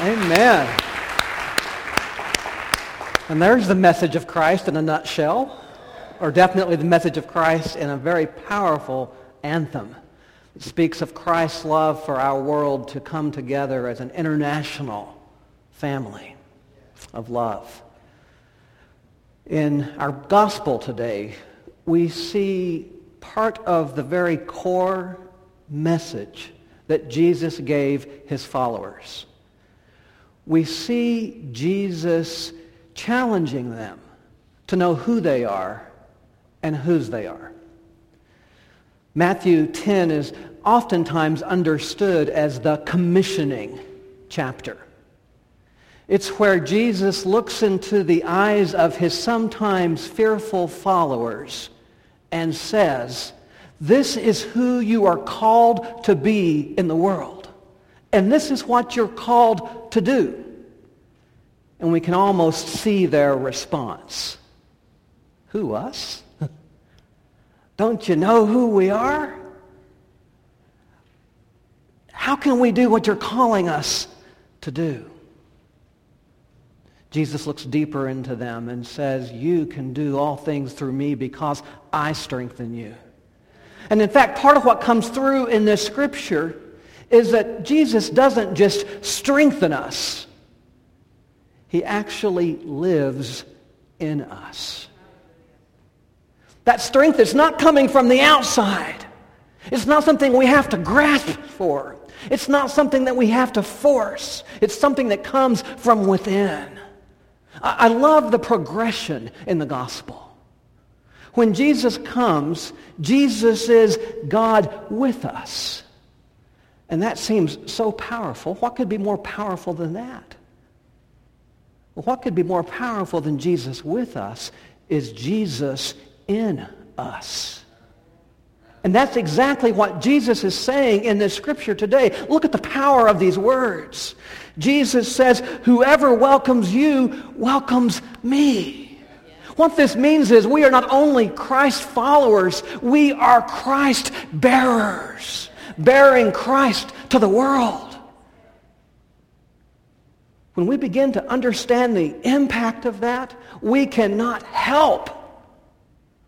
Amen. And there's the message of Christ in a nutshell, or definitely the message of Christ in a very powerful anthem. It speaks of Christ's love for our world to come together as an international family of love. In our gospel today, we see part of the very core message that Jesus gave his followers. We see Jesus challenging them to know who they are and whose they are. Matthew 10 is oftentimes understood as the commissioning chapter. It's where Jesus looks into the eyes of his sometimes fearful followers and says, this is who you are called to be in the world. And this is what you're called to do. And we can almost see their response. Who, us? Don't you know who we are? How can we do what you're calling us to do? Jesus looks deeper into them and says, you can do all things through me because I strengthen you. And in fact, part of what comes through in this scripture is that Jesus doesn't just strengthen us. He actually lives in us. That strength is not coming from the outside. It's not something we have to grasp for. It's not something that we have to force. It's something that comes from within. I love the progression in the gospel. When Jesus comes, Jesus is God with us. And that seems so powerful. What could be more powerful than that? What could be more powerful than Jesus with us is Jesus in us. And that's exactly what Jesus is saying in this scripture today. Look at the power of these words. Jesus says, whoever welcomes you welcomes me. What this means is we are not only Christ followers, we are Christ bearers, bearing Christ to the world. When we begin to understand the impact of that, we cannot help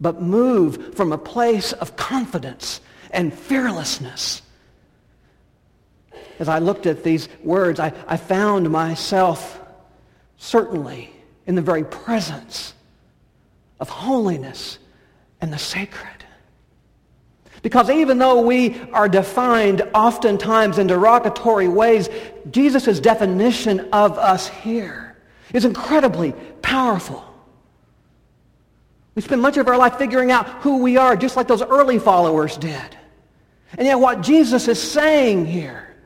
but move from a place of confidence and fearlessness. As I looked at these words, I, I found myself certainly in the very presence of holiness and the sacred. Because even though we are defined oftentimes in derogatory ways, Jesus' definition of us here is incredibly powerful. We spend much of our life figuring out who we are, just like those early followers did. And yet what Jesus is saying here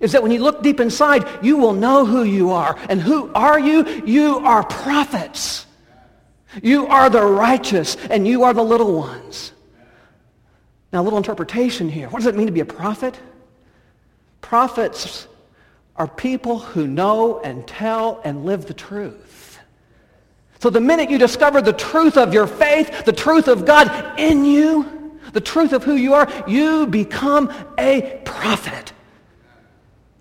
is that when you look deep inside, you will know who you are. And who are you? You are prophets. You are the righteous, and you are the little ones. Now, a little interpretation here. What does it mean to be a prophet? Prophets are people who know and tell and live the truth. So the minute you discover the truth of your faith, the truth of God in you, the truth of who you are, you become a prophet.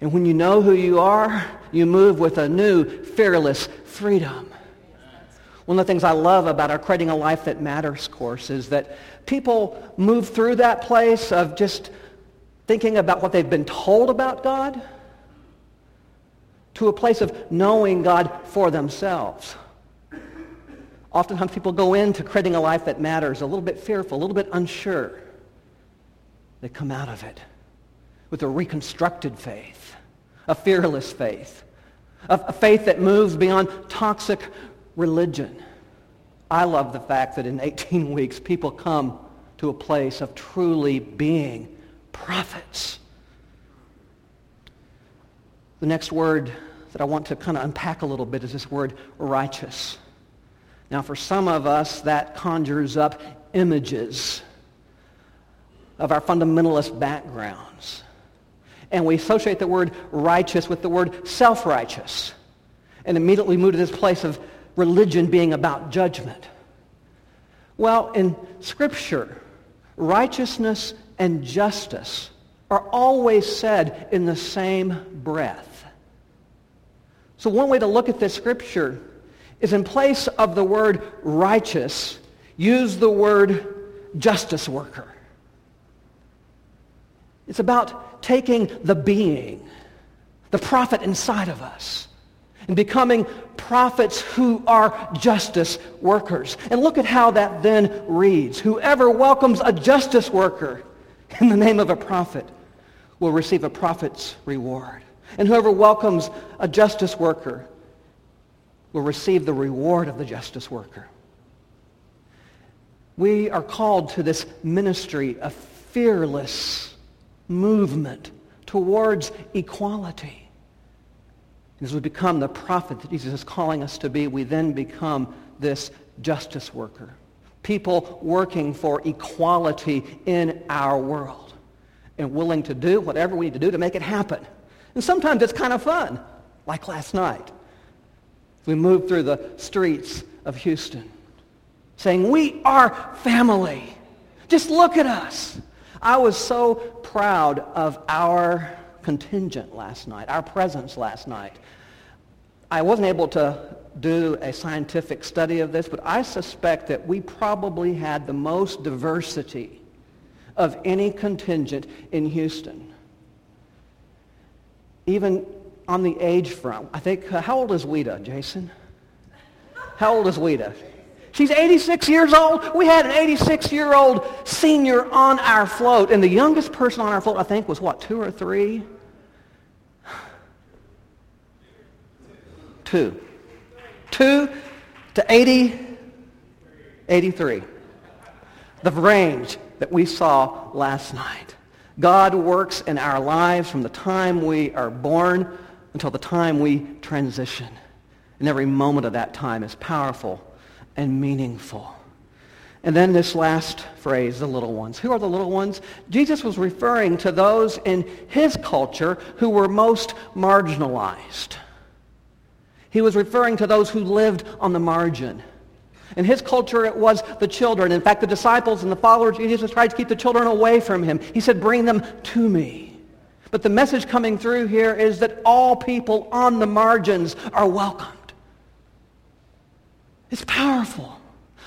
And when you know who you are, you move with a new, fearless freedom. One of the things I love about our Creating a Life That Matters course is that people move through that place of just thinking about what they've been told about God to a place of knowing God for themselves. Oftentimes people go into creating a life that matters a little bit fearful, a little bit unsure. They come out of it with a reconstructed faith, a fearless faith, a, faith that moves beyond toxic religion. I love the fact that in 18 weeks, people come to a place of truly being prophets. The next word that I want to kind of unpack a little bit is this word righteous. Now, for some of us, that conjures up images of our fundamentalist backgrounds. And we associate the word righteous with the word self-righteous. And immediately move to this place of religion being about judgment. Well, in Scripture, righteousness and justice are always said in the same breath. So one way to look at this scripture is in place of the word righteous, use the word justice worker. It's about taking the being, the prophet inside of us, and becoming prophets who are justice workers. And look at how that then reads. Whoever welcomes a justice worker in the name of a prophet will receive a prophet's reward. And whoever welcomes a justice worker will receive the reward of the justice worker. We are called to this ministry of fearless movement towards equality. As we become the prophet that Jesus is calling us to be, we then become this justice worker. People working for equality in our world and willing to do whatever we need to do to make it happen. And sometimes it's kind of fun, like last night. We moved through the streets of Houston saying, we are family. Just look at us. I was so proud of our contingent last night, our presence last night. I wasn't able to do a scientific study of this, but I suspect that we probably had the most diversity of any contingent in Houston. Even on the age front, I think, uh, how old is Weta, Jason? How old is Weta? She's 86 years old. We had an 86-year-old senior on our float, and the youngest person on our float, I think, was what, two or three? Two. Two to 80, 83. The range that we saw last night. God works in our lives from the time we are born until the time we transition. And every moment of that time is powerful and meaningful. And then this last phrase, the little ones. Who are the little ones? Jesus was referring to those in his culture who were most marginalized. He was referring to those who lived on the margin. In his culture, it was the children. In fact, the disciples and the followers of Jesus tried to keep the children away from him. He said, bring them to me. But the message coming through here is that all people on the margins are welcomed. It's powerful.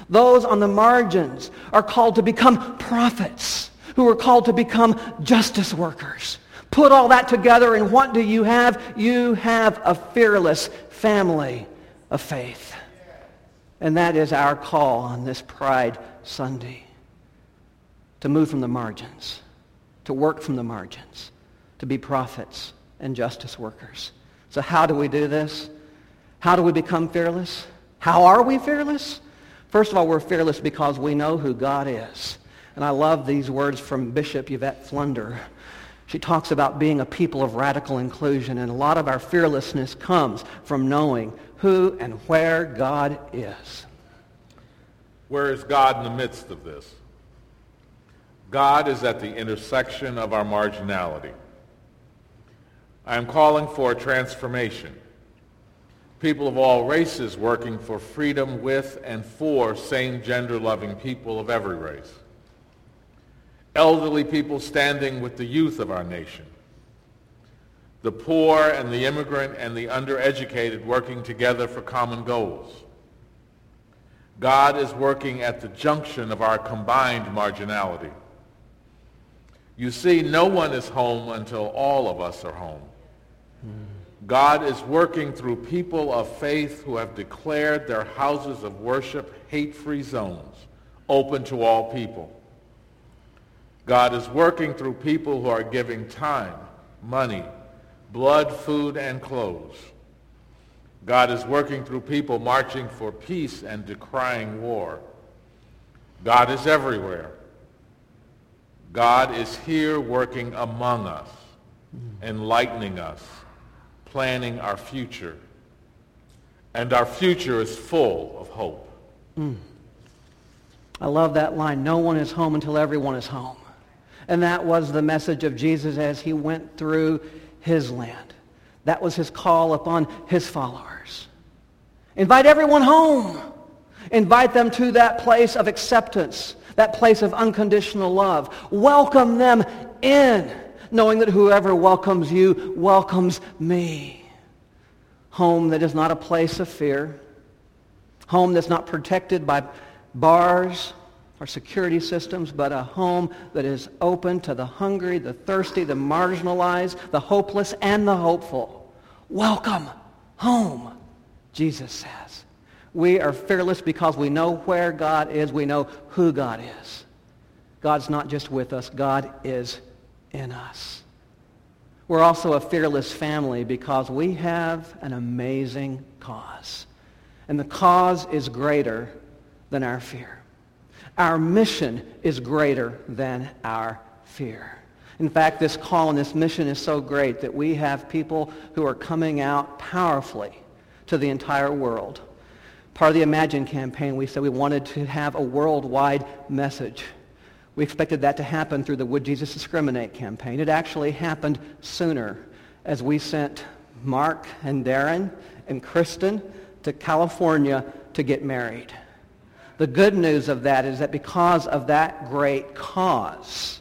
Those on the margins are called to become prophets, who are called to become justice workers. Put all that together, and what do you have? You have a fearless family of faith. And that is our call on this Pride Sunday. To move from the margins, to work from the margins, to be prophets and justice workers. So how do we do this? How do we become fearless? How are we fearless? First of all, we're fearless because we know who God is. And I love these words from Bishop Yvette Flunder she talks about being a people of radical inclusion, and a lot of our fearlessness comes from knowing who and where God is. Where is God in the midst of this? God is at the intersection of our marginality. I am calling for a transformation. People of all races working for freedom with and for same gender-loving people of every race elderly people standing with the youth of our nation, the poor and the immigrant and the undereducated working together for common goals. God is working at the junction of our combined marginality. You see, no one is home until all of us are home. God is working through people of faith who have declared their houses of worship hate-free zones, open to all people. God is working through people who are giving time, money, blood, food, and clothes. God is working through people marching for peace and decrying war. God is everywhere. God is here working among us, enlightening us, planning our future. And our future is full of hope. Mm. I love that line. No one is home until everyone is home. And that was the message of Jesus as he went through his land. That was his call upon his followers. Invite everyone home. Invite them to that place of acceptance, that place of unconditional love. Welcome them in, knowing that whoever welcomes you welcomes me. Home that is not a place of fear. Home that's not protected by bars or security systems, but a home that is open to the hungry, the thirsty, the marginalized, the hopeless, and the hopeful. Welcome home, Jesus says. We are fearless because we know where God is. We know who God is. God's not just with us. God is in us. We're also a fearless family because we have an amazing cause. And the cause is greater than our fear. Our mission is greater than our fear. In fact, this call and this mission is so great that we have people who are coming out powerfully to the entire world. Part of the Imagine campaign, we said we wanted to have a worldwide message. We expected that to happen through the Would Jesus Discriminate campaign. It actually happened sooner as we sent Mark and Darren and Kristen to California to get married. The good news of that is that because of that great cause,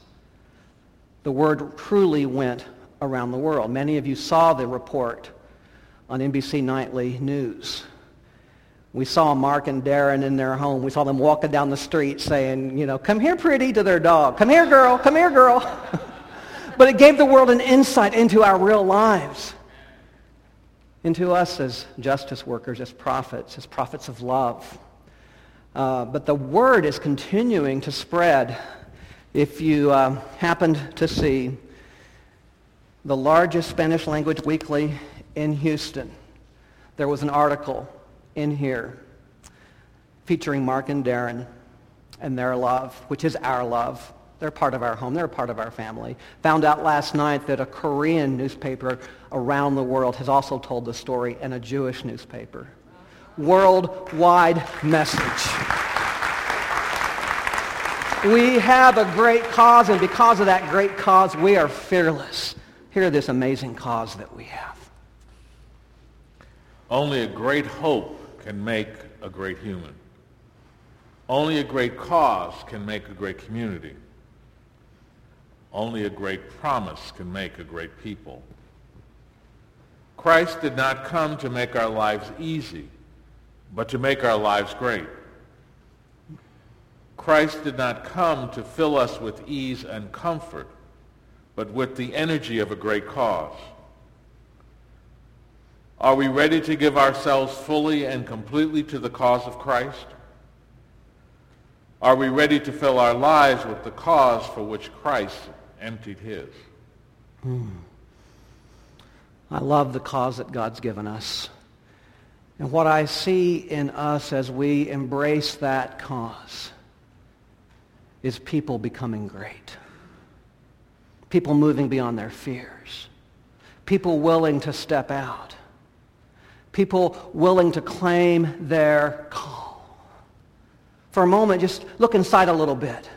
the word truly went around the world. Many of you saw the report on NBC Nightly News. We saw Mark and Darren in their home. We saw them walking down the street saying, you know, come here, pretty, to their dog. Come here, girl. Come here, girl. but it gave the world an insight into our real lives, into us as justice workers, as prophets, as prophets of love. Uh, but the word is continuing to spread. If you uh, happened to see the largest Spanish language weekly in Houston, there was an article in here featuring Mark and Darren and their love, which is our love. They're part of our home. They're part of our family. Found out last night that a Korean newspaper around the world has also told the story and a Jewish newspaper worldwide message. We have a great cause, and because of that great cause, we are fearless. Hear this amazing cause that we have. Only a great hope can make a great human. Only a great cause can make a great community. Only a great promise can make a great people. Christ did not come to make our lives easy but to make our lives great. Christ did not come to fill us with ease and comfort, but with the energy of a great cause. Are we ready to give ourselves fully and completely to the cause of Christ? Are we ready to fill our lives with the cause for which Christ emptied his? Hmm. I love the cause that God's given us. And what I see in us as we embrace that cause is people becoming great. People moving beyond their fears. People willing to step out. People willing to claim their call. For a moment, just look inside a little bit.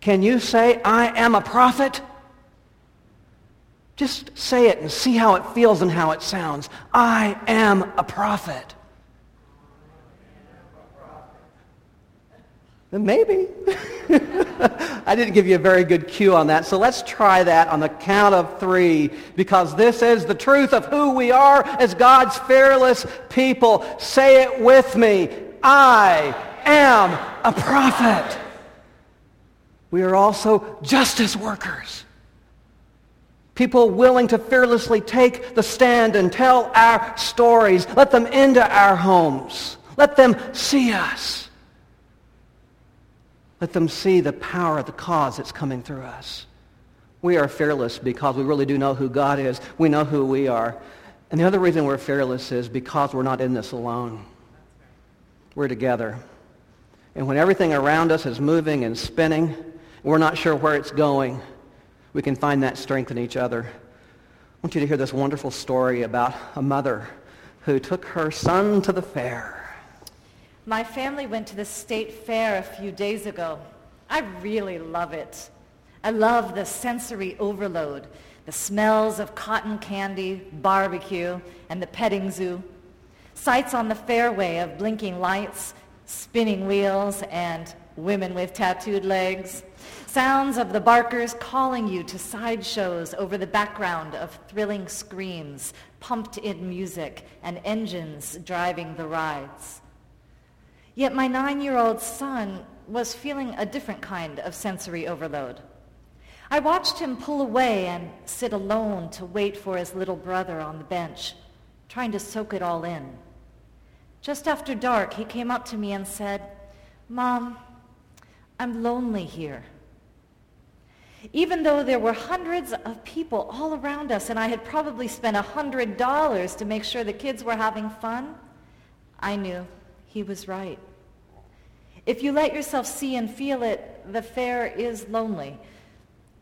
Can you say, I am a prophet? Just say it and see how it feels and how it sounds. I am a prophet. Maybe. I didn't give you a very good cue on that. So let's try that on the count of three because this is the truth of who we are as God's fearless people. Say it with me. I am a prophet. We are also justice workers. People willing to fearlessly take the stand and tell our stories. Let them into our homes. Let them see us. Let them see the power of the cause that's coming through us. We are fearless because we really do know who God is. We know who we are. And the other reason we're fearless is because we're not in this alone. We're together. And when everything around us is moving and spinning, we're not sure where it's going, we can find that strength in each other. I want you to hear this wonderful story about a mother who took her son to the fair. My family went to the state fair a few days ago. I really love it. I love the sensory overload, the smells of cotton candy, barbecue, and the petting zoo. Sights on the fairway of blinking lights, spinning wheels, and women with tattooed legs, sounds of the barkers calling you to sideshows over the background of thrilling screams, pumped-in music, and engines driving the rides. Yet my nine-year-old son was feeling a different kind of sensory overload. I watched him pull away and sit alone to wait for his little brother on the bench, trying to soak it all in. Just after dark, he came up to me and said, Mom, I'm lonely here. Even though there were hundreds of people all around us and I had probably spent a hundred dollars to make sure the kids were having fun, I knew he was right. If you let yourself see and feel it, the fair is lonely.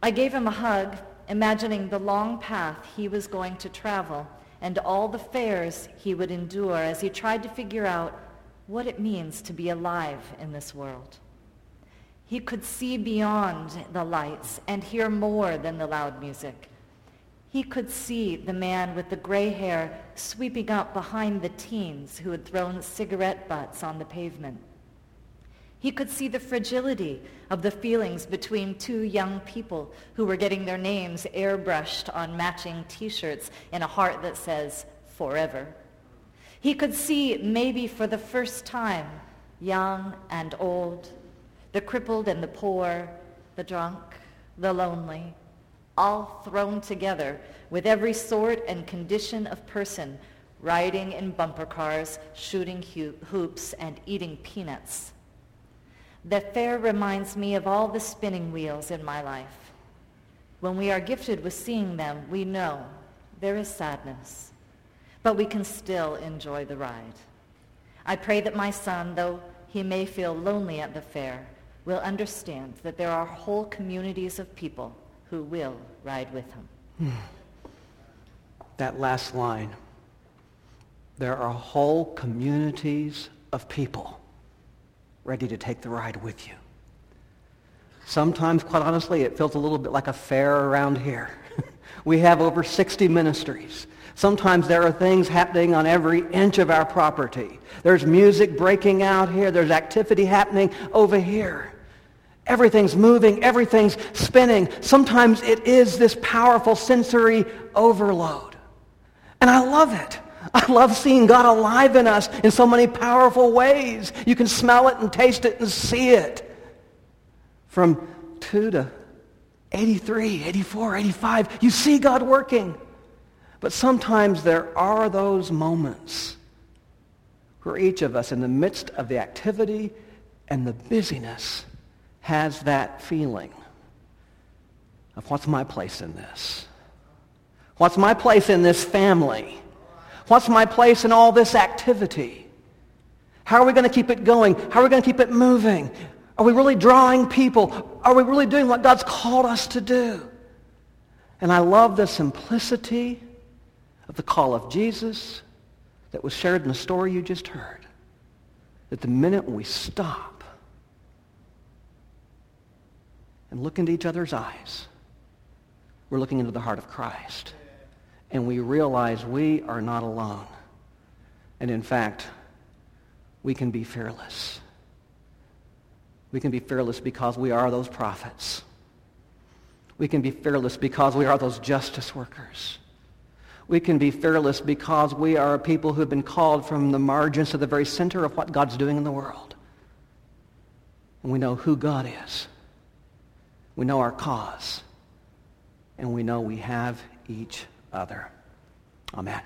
I gave him a hug, imagining the long path he was going to travel and all the fairs he would endure as he tried to figure out what it means to be alive in this world. He could see beyond the lights and hear more than the loud music. He could see the man with the gray hair sweeping up behind the teens who had thrown cigarette butts on the pavement. He could see the fragility of the feelings between two young people who were getting their names airbrushed on matching t-shirts in a heart that says forever. He could see maybe for the first time young and old, the crippled and the poor, the drunk, the lonely, all thrown together with every sort and condition of person riding in bumper cars, shooting hoops, and eating peanuts the fair reminds me of all the spinning wheels in my life. When we are gifted with seeing them, we know there is sadness, but we can still enjoy the ride. I pray that my son, though he may feel lonely at the fair, will understand that there are whole communities of people who will ride with him. That last line. There are whole communities of people ready to take the ride with you. Sometimes, quite honestly, it feels a little bit like a fair around here. we have over 60 ministries. Sometimes there are things happening on every inch of our property. There's music breaking out here. There's activity happening over here. Everything's moving. Everything's spinning. Sometimes it is this powerful sensory overload. And I love it. I love seeing God alive in us in so many powerful ways. You can smell it and taste it and see it. From 2 to 83, 84, 85, you see God working. But sometimes there are those moments where each of us, in the midst of the activity and the busyness, has that feeling of what's my place in this? What's my place in this family? What's my place in all this activity? How are we going to keep it going? How are we going to keep it moving? Are we really drawing people? Are we really doing what God's called us to do? And I love the simplicity of the call of Jesus that was shared in the story you just heard. That the minute we stop and look into each other's eyes, we're looking into the heart of Christ and we realize we are not alone. And in fact, we can be fearless. We can be fearless because we are those prophets. We can be fearless because we are those justice workers. We can be fearless because we are people who have been called from the margins to the very center of what God's doing in the world. And we know who God is. We know our cause. And we know we have each other. Amen.